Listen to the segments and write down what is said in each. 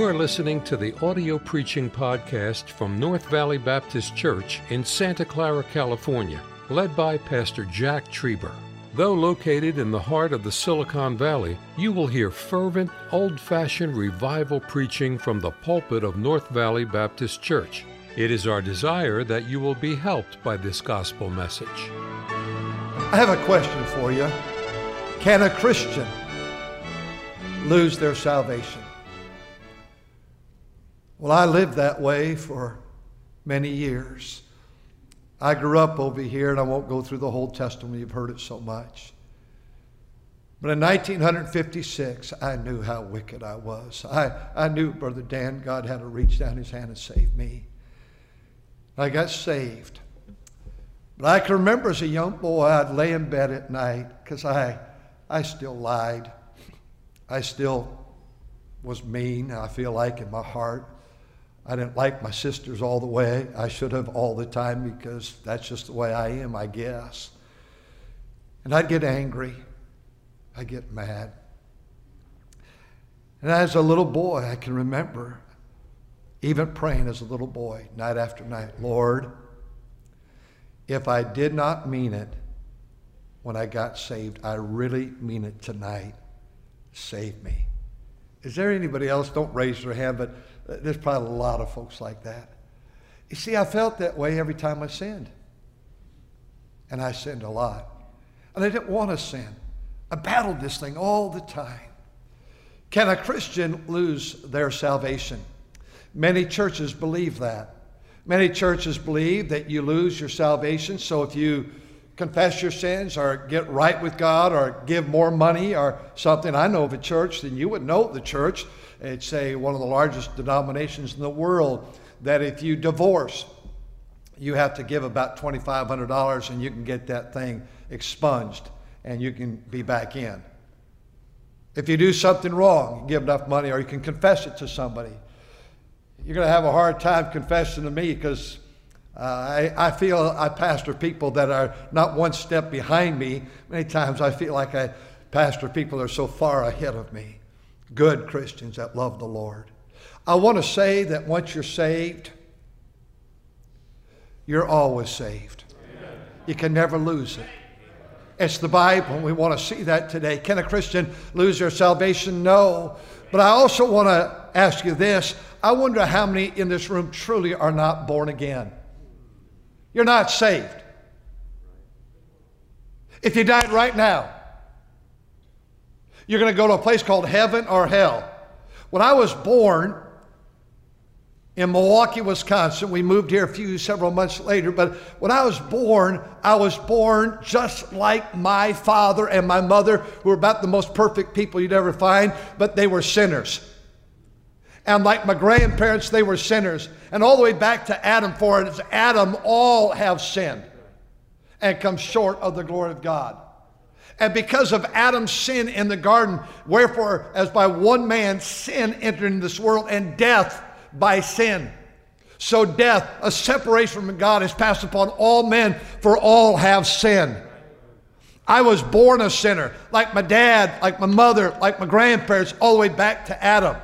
You are listening to the audio preaching podcast from North Valley Baptist Church in Santa Clara, California, led by Pastor Jack Trieber. Though located in the heart of the Silicon Valley, you will hear fervent, old fashioned revival preaching from the pulpit of North Valley Baptist Church. It is our desire that you will be helped by this gospel message. I have a question for you. Can a Christian lose their salvation? Well, I lived that way for many years. I grew up over here, and I won't go through the whole testimony, you've heard it so much. But in 1956, I knew how wicked I was. I, I knew, Brother Dan, God had to reach down his hand and save me. I got saved. But I can remember as a young boy, I'd lay in bed at night because I, I still lied. I still was mean, I feel like, in my heart. I didn't like my sisters all the way. I should have all the time because that's just the way I am, I guess. And I'd get angry. I'd get mad. And as a little boy, I can remember even praying as a little boy, night after night Lord, if I did not mean it when I got saved, I really mean it tonight. Save me. Is there anybody else? Don't raise your hand, but there's probably a lot of folks like that. You see, I felt that way every time I sinned. And I sinned a lot. And I didn't want to sin. I battled this thing all the time. Can a Christian lose their salvation? Many churches believe that. Many churches believe that you lose your salvation. So if you confess your sins or get right with God or give more money or something, I know of a church, then you would know the church it's a, one of the largest denominations in the world, that if you divorce, you have to give about $2,500 and you can get that thing expunged and you can be back in. If you do something wrong, give enough money or you can confess it to somebody. You're going to have a hard time confessing to me because uh, I, I feel I pastor people that are not one step behind me. Many times I feel like I pastor people that are so far ahead of me good Christians that love the Lord. I want to say that once you're saved, you're always saved. You can never lose it. It's the Bible, and we want to see that today. Can a Christian lose their salvation? No. But I also want to ask you this I wonder how many in this room truly are not born again. You're not saved. If you died right now, you're going to go to a place called heaven or hell. When I was born in Milwaukee, Wisconsin, we moved here a few several months later, but when I was born, I was born just like my father and my mother, who were about the most perfect people you'd ever find, but they were sinners. And like my grandparents, they were sinners. And all the way back to Adam, for it is Adam, all have sinned and come short of the glory of God. And because of Adam's sin in the garden, wherefore, as by one man sin entered into this world, and death by sin. So death, a separation from God, is passed upon all men, for all have sinned. I was born a sinner, like my dad, like my mother, like my grandparents, all the way back to Adam.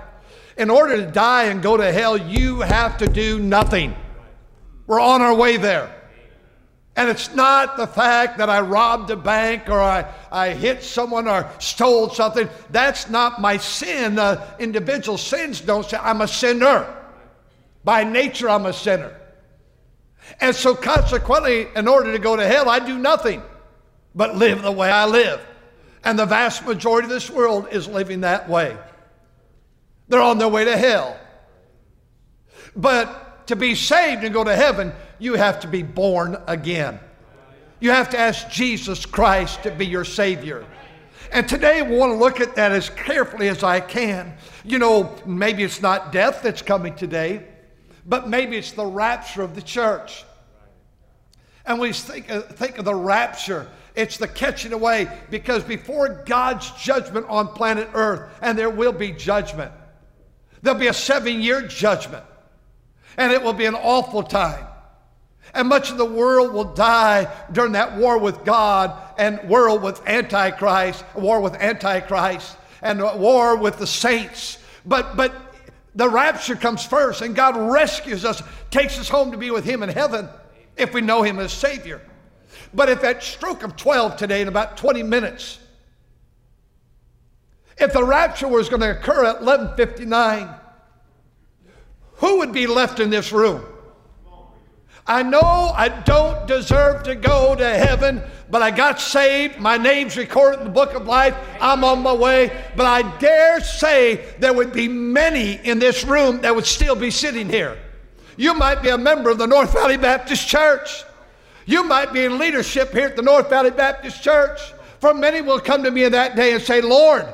In order to die and go to hell, you have to do nothing. We're on our way there. And it's not the fact that I robbed a bank or I, I hit someone or stole something. That's not my sin. Uh, individual sins don't say I'm a sinner. By nature, I'm a sinner. And so, consequently, in order to go to hell, I do nothing but live the way I live. And the vast majority of this world is living that way. They're on their way to hell. But to be saved and go to heaven, you have to be born again. You have to ask Jesus Christ to be your Savior. And today we want to look at that as carefully as I can. You know, maybe it's not death that's coming today, but maybe it's the rapture of the church. And we think, uh, think of the rapture, it's the catching away because before God's judgment on planet Earth, and there will be judgment, there'll be a seven year judgment, and it will be an awful time. And much of the world will die during that war with God and world with Antichrist, war with Antichrist, and war with the saints. But, but The rapture comes first, and God rescues us, takes us home to be with Him in heaven if we know Him as Savior. But if at stroke of 12 today, in about 20 minutes, if the rapture was going to occur at 11:59, who would be left in this room? I know I don't deserve to go to heaven, but I got saved. My name's recorded in the book of life. I'm on my way. But I dare say there would be many in this room that would still be sitting here. You might be a member of the North Valley Baptist Church. You might be in leadership here at the North Valley Baptist Church. For many will come to me in that day and say, Lord,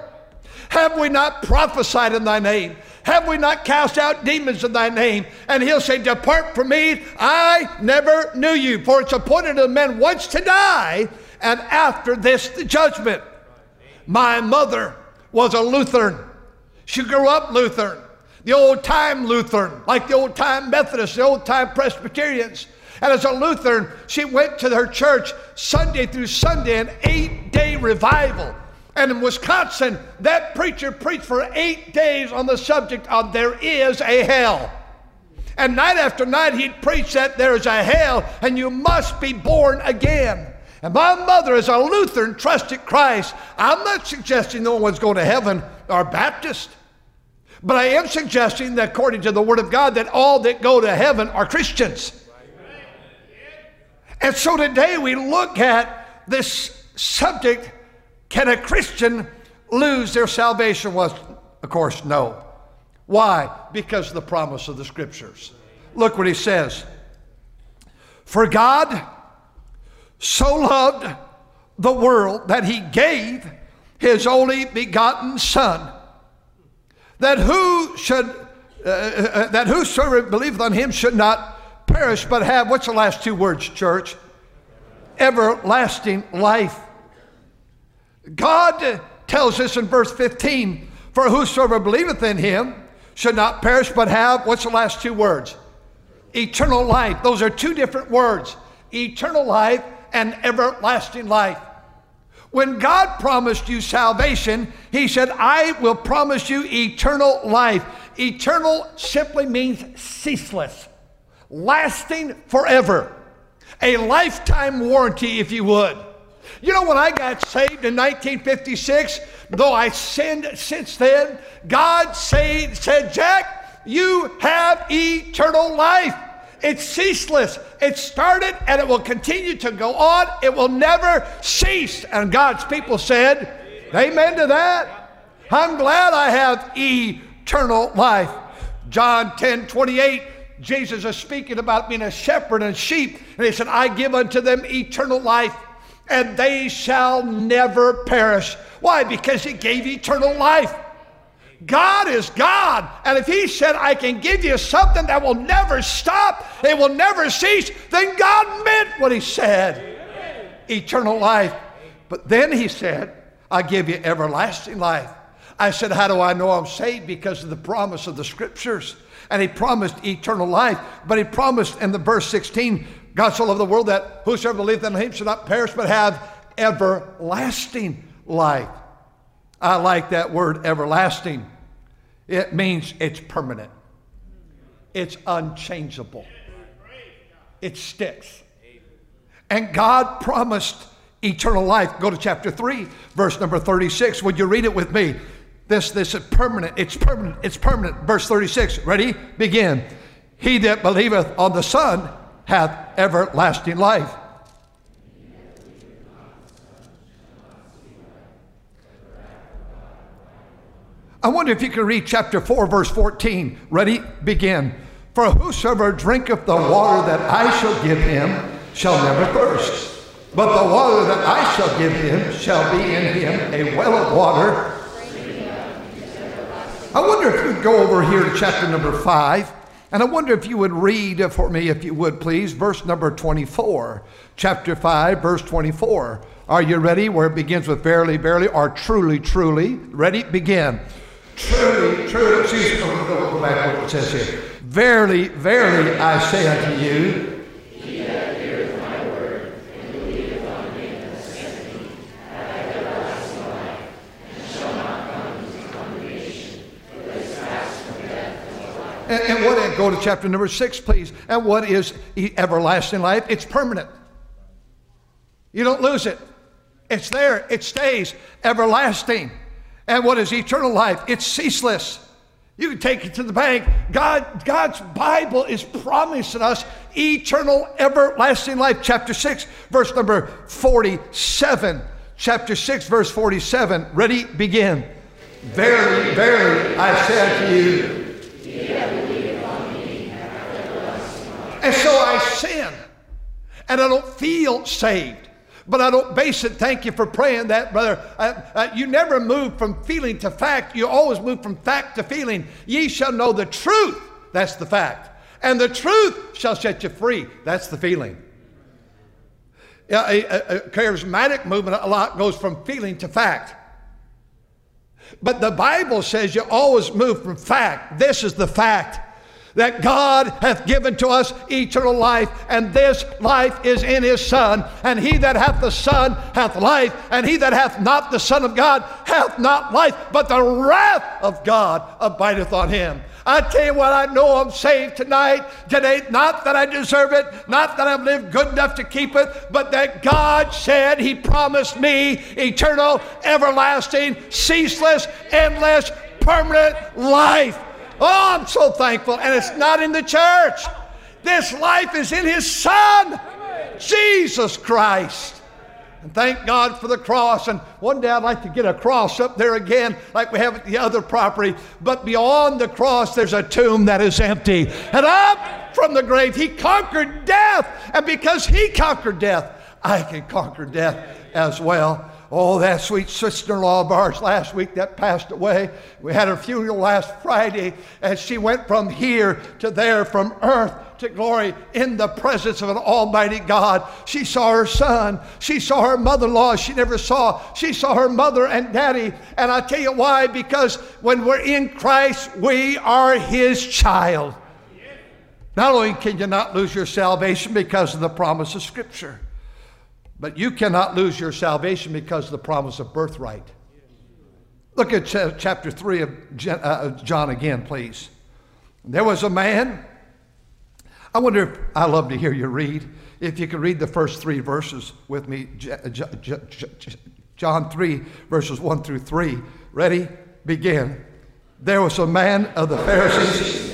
have we not prophesied in thy name? Have we not cast out demons in thy name? And he'll say, Depart from me, I never knew you. For it's appointed to men once to die, and after this, the judgment. My mother was a Lutheran. She grew up Lutheran, the old time Lutheran, like the old time Methodists, the old time Presbyterians. And as a Lutheran, she went to her church Sunday through Sunday, an eight day revival. And in Wisconsin, that preacher preached for eight days on the subject of there is a hell. And night after night, he'd preach that there is a hell and you must be born again. And my mother, as a Lutheran, trusted Christ. I'm not suggesting no one's going to heaven or Baptist. But I am suggesting that according to the Word of God, that all that go to heaven are Christians. And so today we look at this subject can a Christian lose their salvation? Was, of course, no. Why? Because of the promise of the scriptures. Look what he says. For God so loved the world that he gave his only begotten Son, that who should uh, uh, uh that whosoever believeth on him should not perish but have what's the last two words, church? Everlasting life. God tells us in verse 15, For whosoever believeth in him should not perish but have, what's the last two words? Eternal life. Those are two different words eternal life and everlasting life. When God promised you salvation, He said, I will promise you eternal life. Eternal simply means ceaseless, lasting forever. A lifetime warranty, if you would. You know, when I got saved in 1956, though I sinned since then, God say, said, Jack, you have eternal life. It's ceaseless. It started and it will continue to go on. It will never cease. And God's people said, Amen to that. I'm glad I have eternal life. John 10 28, Jesus is speaking about being a shepherd and sheep. And he said, I give unto them eternal life and they shall never perish. Why? Because He gave eternal life. God is God. And if He said, I can give you something that will never stop, it will never cease, then God meant what He said eternal life. But then He said, I give you everlasting life. I said, How do I know I'm saved? Because of the promise of the scriptures. And He promised eternal life. But He promised in the verse 16, God so loved the world that whosoever believeth in him should not perish but have everlasting life. I like that word everlasting. It means it's permanent, it's unchangeable, it sticks. And God promised eternal life. Go to chapter 3, verse number 36. Would you read it with me? This, this is permanent. It's permanent. It's permanent. Verse 36. Ready? Begin. He that believeth on the Son hath everlasting life. I wonder if you could read chapter 4, verse 14. Ready? Begin. For whosoever drinketh the water that I shall give him shall never thirst. But the water that I shall give him shall be in him a well of water. I wonder if you'd go over here to chapter number 5. And I wonder if you would read for me, if you would please, verse number 24, chapter 5, verse 24. Are you ready? Where it begins with verily, verily, or truly, truly. Ready? Begin. Truly, truly, excuse me, go back what it says here. Verily, verily, I say unto you, And, and what, go to chapter number six, please. And what is everlasting life? It's permanent. You don't lose it. It's there, it stays everlasting. And what is eternal life? It's ceaseless. You can take it to the bank. God, God's Bible is promising us eternal, everlasting life. Chapter 6, verse number 47. Chapter 6, verse 47. Ready? Begin. Verily, verily, I say to you. And so I sin, and I don't feel saved. But I don't base it. Thank you for praying that, brother. Uh, uh, you never move from feeling to fact. You always move from fact to feeling. Ye shall know the truth. That's the fact. And the truth shall set you free. That's the feeling. Yeah, a, a, a charismatic movement a lot goes from feeling to fact. But the Bible says you always move from fact. This is the fact that God hath given to us eternal life, and this life is in his Son. And he that hath the Son hath life, and he that hath not the Son of God hath not life, but the wrath of God abideth on him. I tell you what, I know I'm saved tonight, today. Not that I deserve it, not that I've lived good enough to keep it, but that God said He promised me eternal, everlasting, ceaseless, endless, permanent life. Oh, I'm so thankful. And it's not in the church. This life is in His Son, Jesus Christ. And thank God for the cross. And one day I'd like to get a cross up there again, like we have at the other property. But beyond the cross, there's a tomb that is empty. And up from the grave, He conquered death. And because He conquered death, I can conquer death as well. Oh, that sweet sister in law of ours last week that passed away. We had her funeral last Friday, and she went from here to there, from earth to glory in the presence of an almighty God. She saw her son. She saw her mother in law she never saw. She saw her mother and daddy. And I tell you why because when we're in Christ, we are his child. Not only can you not lose your salvation because of the promise of Scripture, but you cannot lose your salvation because of the promise of birthright. Look at ch- chapter 3 of uh, John again, please. There was a man. I wonder if I love to hear you read. If you could read the first three verses with me, John 3, verses 1 through 3. Ready? Begin. There was a man of the Pharisees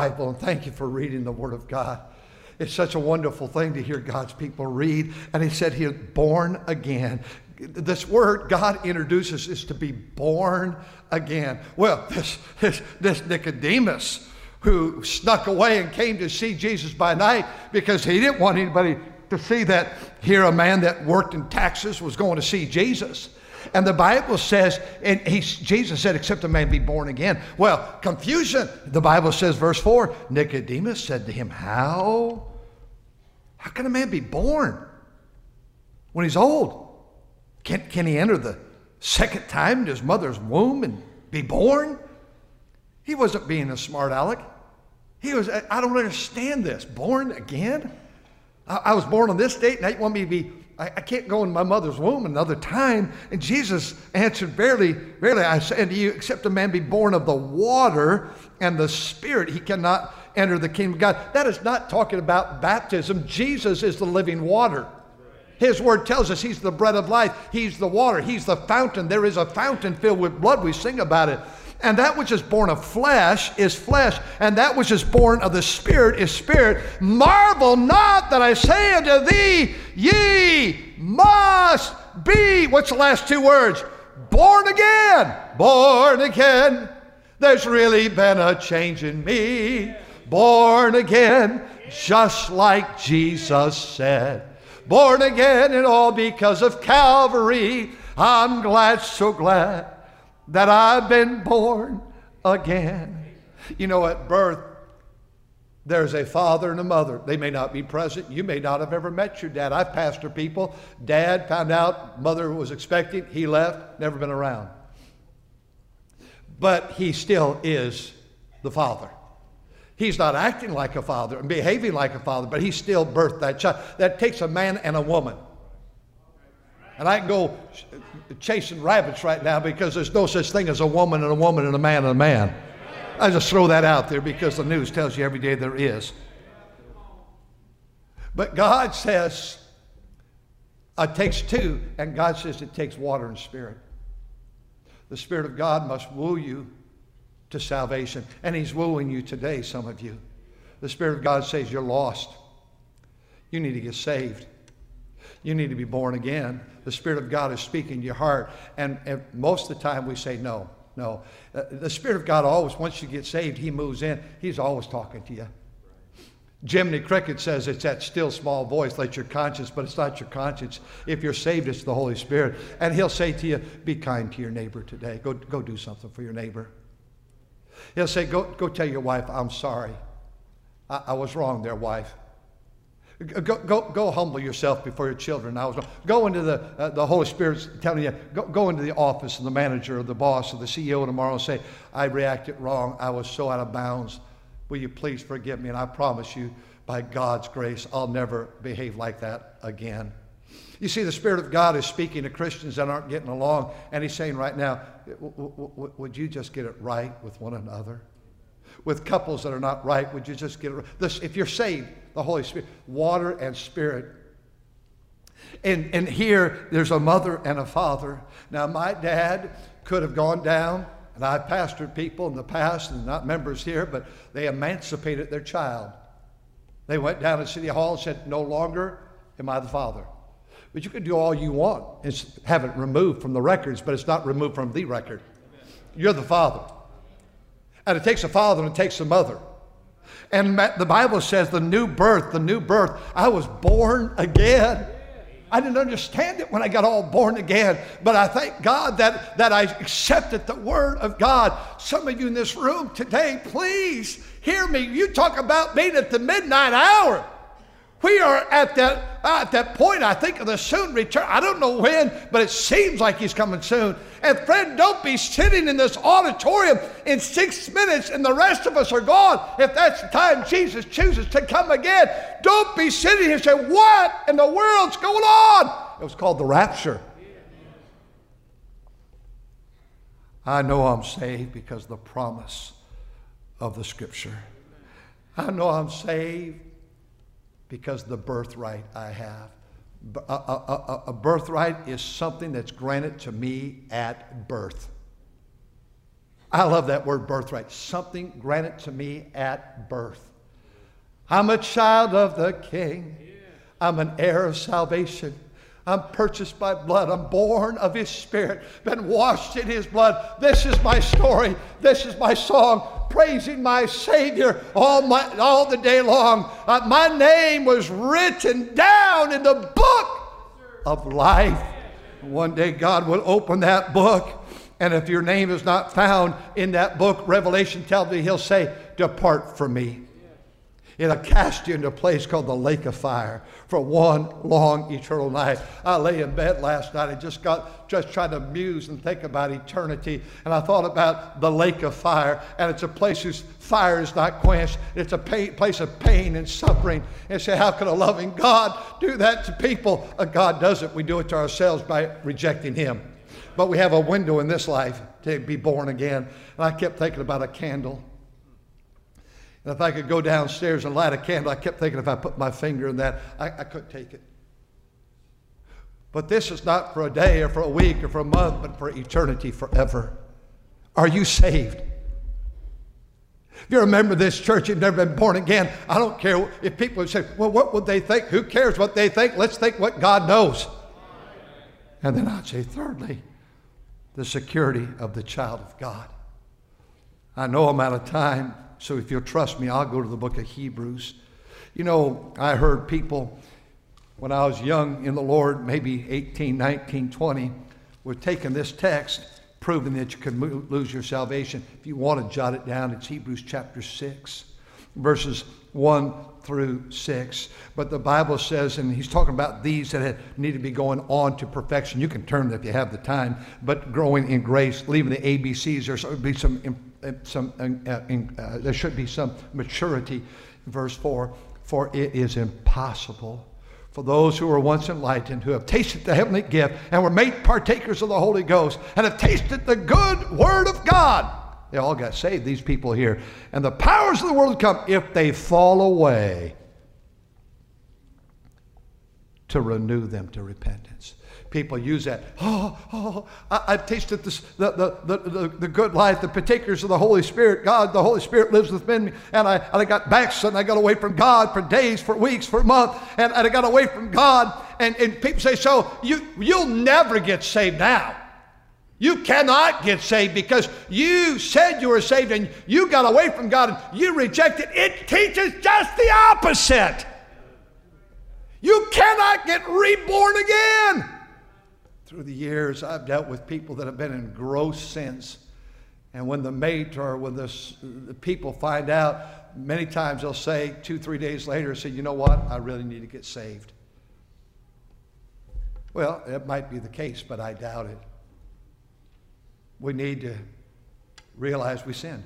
Bible, and thank you for reading the Word of God. It's such a wonderful thing to hear God's people read. And he said here, born again. This word God introduces is to be born again. Well, this, this, this Nicodemus who snuck away and came to see Jesus by night because he didn't want anybody to see that here a man that worked in taxes was going to see Jesus. And the Bible says, and he, Jesus said, except a man be born again. Well, confusion. The Bible says, verse 4 Nicodemus said to him, How? How can a man be born when he's old? Can, can he enter the second time into his mother's womb and be born? He wasn't being a smart aleck. He was, I don't understand this. Born again? I, I was born on this date, now you want me to be I, I can't go in my mother's womb another time. And Jesus answered, Verily, verily, I say unto you, except a man be born of the water and the Spirit, he cannot enter the kingdom of God. That is not talking about baptism. Jesus is the living water. His word tells us he's the bread of life. He's the water. He's the fountain. There is a fountain filled with blood. We sing about it. And that which is born of flesh is flesh, and that which is born of the Spirit is spirit. Marvel not that I say unto thee, ye must be, what's the last two words? Born again. Born again. There's really been a change in me. Born again, just like Jesus said. Born again, and all because of Calvary. I'm glad, so glad that I've been born again. You know, at birth, There's a father and a mother. They may not be present. You may not have ever met your dad. I've pastored people. Dad found out mother was expecting. He left, never been around. But he still is the father. He's not acting like a father and behaving like a father, but he still birthed that child. That takes a man and a woman. And I can go chasing rabbits right now because there's no such thing as a woman and a woman and a man and a man. I just throw that out there because the news tells you every day there is. But God says it takes two, and God says it takes water and spirit. The Spirit of God must woo you to salvation, and He's wooing you today, some of you. The Spirit of God says you're lost. You need to get saved. You need to be born again. The Spirit of God is speaking to your heart, and, and most of the time we say no. No. Uh, the Spirit of God always, once you get saved, He moves in. He's always talking to you. Jiminy Cricket says it's that still small voice, like your conscience, but it's not your conscience. If you're saved, it's the Holy Spirit. And He'll say to you, be kind to your neighbor today. Go, go do something for your neighbor. He'll say, go, go tell your wife, I'm sorry. I, I was wrong there, wife. Go, go, go humble yourself before your children. I was go into the uh, the Holy Spirit's telling you go, go into the office of the manager or the boss or the CEO tomorrow and say I reacted wrong. I was so out of bounds. Will you please forgive me? And I promise you, by God's grace, I'll never behave like that again. You see, the Spirit of God is speaking to Christians that aren't getting along, and He's saying right now, would you just get it right with one another? with couples that are not right, would you just get it this? If you're saved, the Holy Spirit, water and spirit. And, and here, there's a mother and a father. Now, my dad could have gone down, and I've pastored people in the past, and not members here, but they emancipated their child. They went down to City Hall and said, No longer am I the father. But you can do all you want and have it removed from the records, but it's not removed from the record. You're the father. And it takes a father and it takes a mother. And the Bible says the new birth, the new birth, I was born again. I didn't understand it when I got all born again, but I thank God that, that I accepted the Word of God. Some of you in this room today, please hear me. You talk about being at the midnight hour. We are at that, at that point, I think, of the soon return. I don't know when, but it seems like he's coming soon. And friend, don't be sitting in this auditorium in six minutes and the rest of us are gone. If that's the time Jesus chooses to come again, don't be sitting here and saying, What in the world's going on? It was called the rapture. I know I'm saved because the promise of the scripture. I know I'm saved because the birthright I have. A, a, a, a, birthright is something that's granted to me at birth. I love that word birthright. Something granted to me at birth. I'm a child of the King. I'm an heir of salvation. I'm purchased by blood. I'm born of His Spirit, been washed in His blood. This is my story. This is my song, praising my Savior all, my, all the day long. Uh, my name was written down in the book of life. One day God will open that book, and if your name is not found in that book, Revelation tells me He'll say, Depart from me. It'll cast you into a place called the lake of fire for one long eternal night. I lay in bed last night and just got just trying to muse and think about eternity. And I thought about the lake of fire, and it's a place whose fire is not quenched. It's a pain, place of pain and suffering. And say, how could a loving God do that to people? God does it. We do it to ourselves by rejecting Him. But we have a window in this life to be born again. And I kept thinking about a candle. And if I could go downstairs and light a candle, I kept thinking if I put my finger in that, I, I couldn't take it. But this is not for a day or for a week or for a month, but for eternity forever. Are you saved? If you're a member of this church, you've never been born again, I don't care if people say, well, what would they think? Who cares what they think? Let's think what God knows. And then I'd say, thirdly, the security of the child of God. I know I'm out of time. So if you'll trust me, I'll go to the book of Hebrews. You know, I heard people when I was young in the Lord, maybe 18, 19, 20, were taking this text, proving that you could lose your salvation. If you want to jot it down, it's Hebrews chapter 6. verses 1 through 6. But the Bible says, and he's talking about these that need to be going on to perfection. You can turn if you have the time, but growing in grace, leaving the ABCs, there should uh, be some, some uh, uh, there should be some maturity. Verse 4 For it is impossible for those who were once enlightened, who have tasted the heavenly gift and were made partakers of the Holy Ghost and have tasted the good word of God. They all got saved, these people here. And the powers of the world come if they fall away to renew them to repentance. People use that. Oh, oh, I, have tasted this, the, the, the, the, good life, the partakers of the Holy Spirit. God, the Holy Spirit lives within me. And I, and I got backslidden. I got away from God for days, for weeks, for months. And, and I got away from God. And, and people say, so you, you'll never get saved now. You cannot get saved because you said you were saved and you got away from God and you rejected. It teaches just the opposite. You cannot get reborn again. Through the years, I've dealt with people that have been in gross sins. And when the mate or when the, the people find out, many times they'll say two, three days later, say, you know what, I really need to get saved. Well, it might be the case, but I doubt it we need to realize we sinned.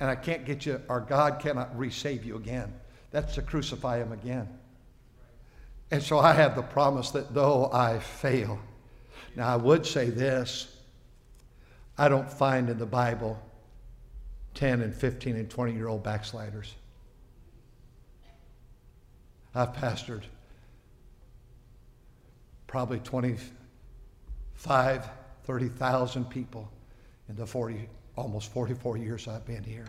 And I can't get you, or God cannot resave you again. That's to crucify him again. And so I have the promise that though I fail, now I would say this I don't find in the Bible 10 and 15 and 20 year old backsliders. I've pastored probably 25 30,000 people in the 40, almost 44 years I've been here.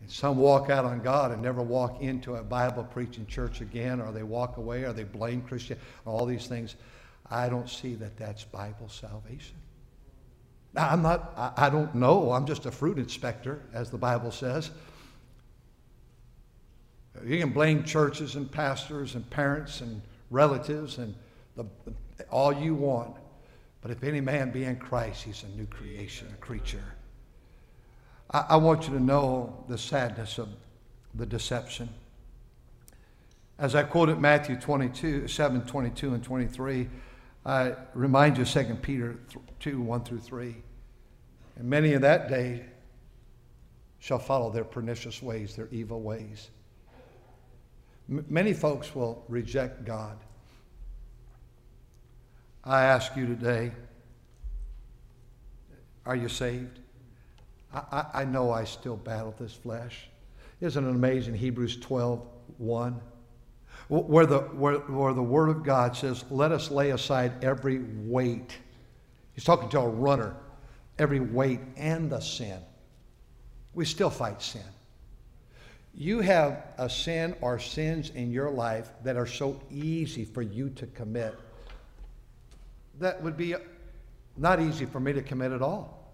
And some walk out on God and never walk into a Bible preaching church again, or they walk away, or they blame Christian, all these things. I don't see that that's Bible salvation. Now, I'm not, I, I don't know. I'm just a fruit inspector, as the Bible says. You can blame churches and pastors and parents and relatives and the, all you want. But if any man be in Christ, he's a new creation, a creature. I, I want you to know the sadness of the deception. As I quoted Matthew 22, 7, 22, and 23, I remind you 2 Peter 2, 1 through 3. And many in that day shall follow their pernicious ways, their evil ways. M- many folks will reject God. I ask you today are you saved? I, I, I, know I still battle this flesh. Isn't it amazing? Hebrews 12 1. Where the, where, where the Word of God says, Let us lay aside every weight. He's talking to a runner, every weight and the sin. We still fight sin. You have a sin or sins in your life that are so easy for you to commit that would be not easy for me to commit at all.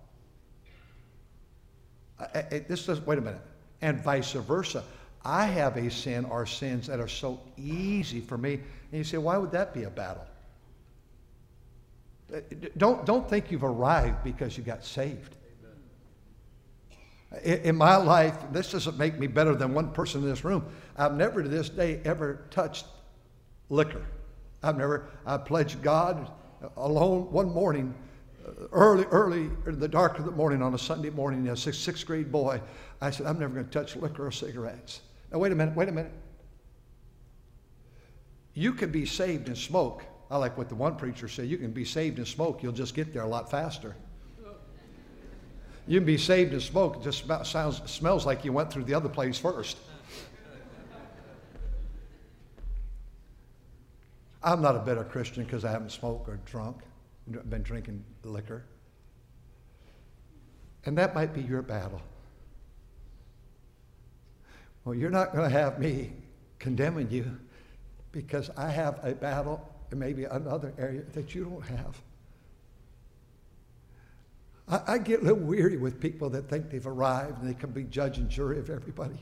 I, I, this does, wait a minute. And vice versa. I have a sin or sins that are so easy for me. And you say, why would that be a battle? Uh, don't, don't think you've arrived because you got saved. In, in my life, this doesn't make me better than one person in this room. I've never to this day ever touched liquor. I've never, I pledged God alone one morning, uh, early, early in the dark of the morning on a Sunday morning, a sixth grade boy, I said, I'm never going to touch liquor or cigarettes. Now, wait a minute, wait a minute. You can be saved in smoke. I like what the one preacher said you can be saved in smoke, you'll just get there a lot faster. You can be saved in smoke, it just about sounds, smells like you went through the other place first. I'm not a better Christian because I haven't smoked or drunk, been drinking liquor. And that might be your battle. Well, you're not going to have me condemning you because I have a battle and maybe another area that you don't have. I, I, get a little weary with people that think they've arrived and they can be judge and jury of everybody.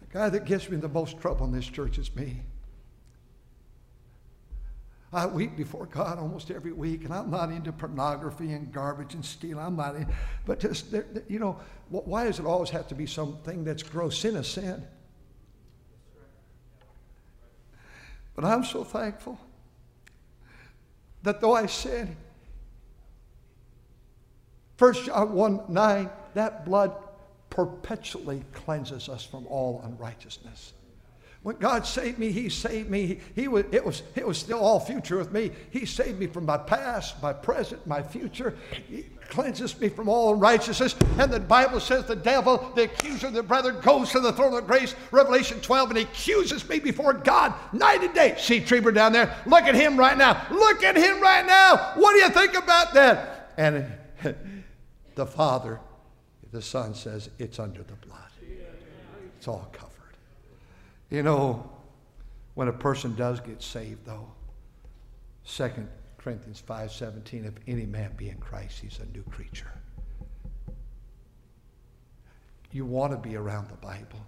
The guy that gets me the most trouble in this church is me. I weep before God almost every week, and I'm not into pornography and garbage and stealing. I'm not in, but just, you know, why does it always have to be something that's gross? Sin a sin. But I'm so thankful that though I sin, 1 John 1 9, that blood perpetually cleanses us from all unrighteousness. When God saved me, He saved me. He, he was, it, was, it was still all future with me. He saved me from my past, my present, my future. He cleanses me from all unrighteousness. And the Bible says the devil, the accuser the brethren, goes to the throne of grace, Revelation 12, and he accuses me before God night and day. See Trieber down there? Look at him right now. Look at him right now. What do you think about that? And the Father, the Son says, it's under the blood. It's all covered. You know, when a person does get saved, though, 2 Corinthians 5:17, if any man be in Christ, he's a new creature. You want to be around the Bible.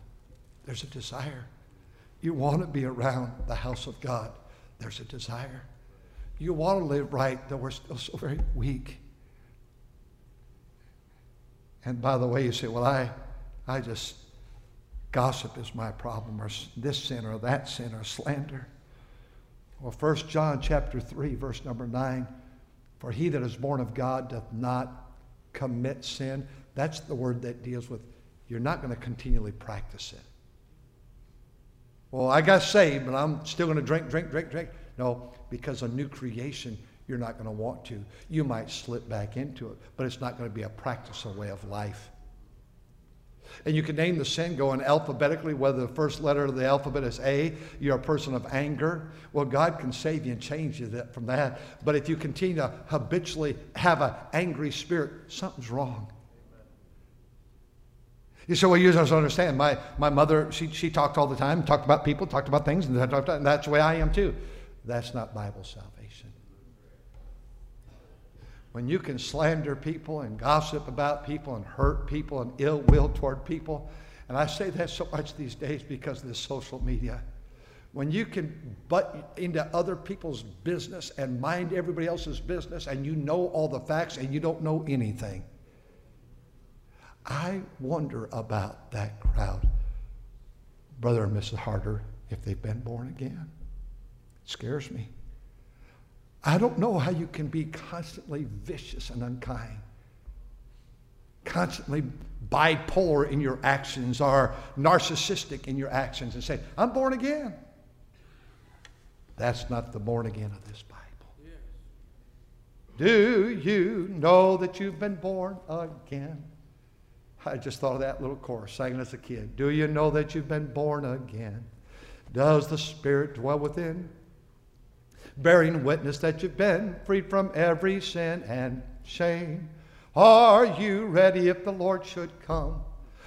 There's a desire. You want to be around the house of God. There's a desire. You want to live right, though we're still so very weak. And by the way, you say, well, I, I just gossip is my problem, or this sin or that sin, or slander. Well, 1 John chapter 3, verse number 9, for he that is born of God doth not commit sin. That's the word that deals with you're not going to continually practice it. Well, I got saved, but I'm still going to drink, drink, drink, drink. No, because a new creation, you're not going to want to. You might slip back into it, but it's not going to be a practice or way of life. And you can name the sin going alphabetically, whether the first letter of the alphabet is A, you're a person of anger. Well, God can save you and change you that, from that. But if you continue to habitually have an angry spirit, something's wrong. You say, well, you don't understand. My, my mother, she, she talked all the time, talked about people, talked about things, and that's the way I am too. That's not Bible salvation when you can slander people and gossip about people and hurt people and ill will toward people, and I say that so much these days because of this social media. When you can butt into other people's business and mind everybody else's business and you know all the facts and you don't know anything. I wonder about that crowd, Brother and Mrs. Harder, if they've been born again. It scares me. I don't know how you can be constantly vicious and unkind, constantly bipolar in your actions or narcissistic in your actions and say, I'm born again. That's not the born again of this Bible. Do you know that you've been born again? I just thought of that little chorus, sang as a kid. Do you know that you've been born again? Does the Spirit dwell within? Bearing witness that you've been freed from every sin and shame. Are you ready if the Lord should come?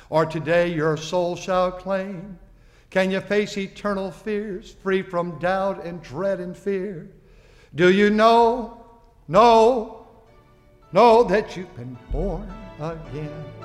Or today your soul shall claim? Can you face eternal fears, free from doubt and dread and fear? Do you know, know, know that you've been born again?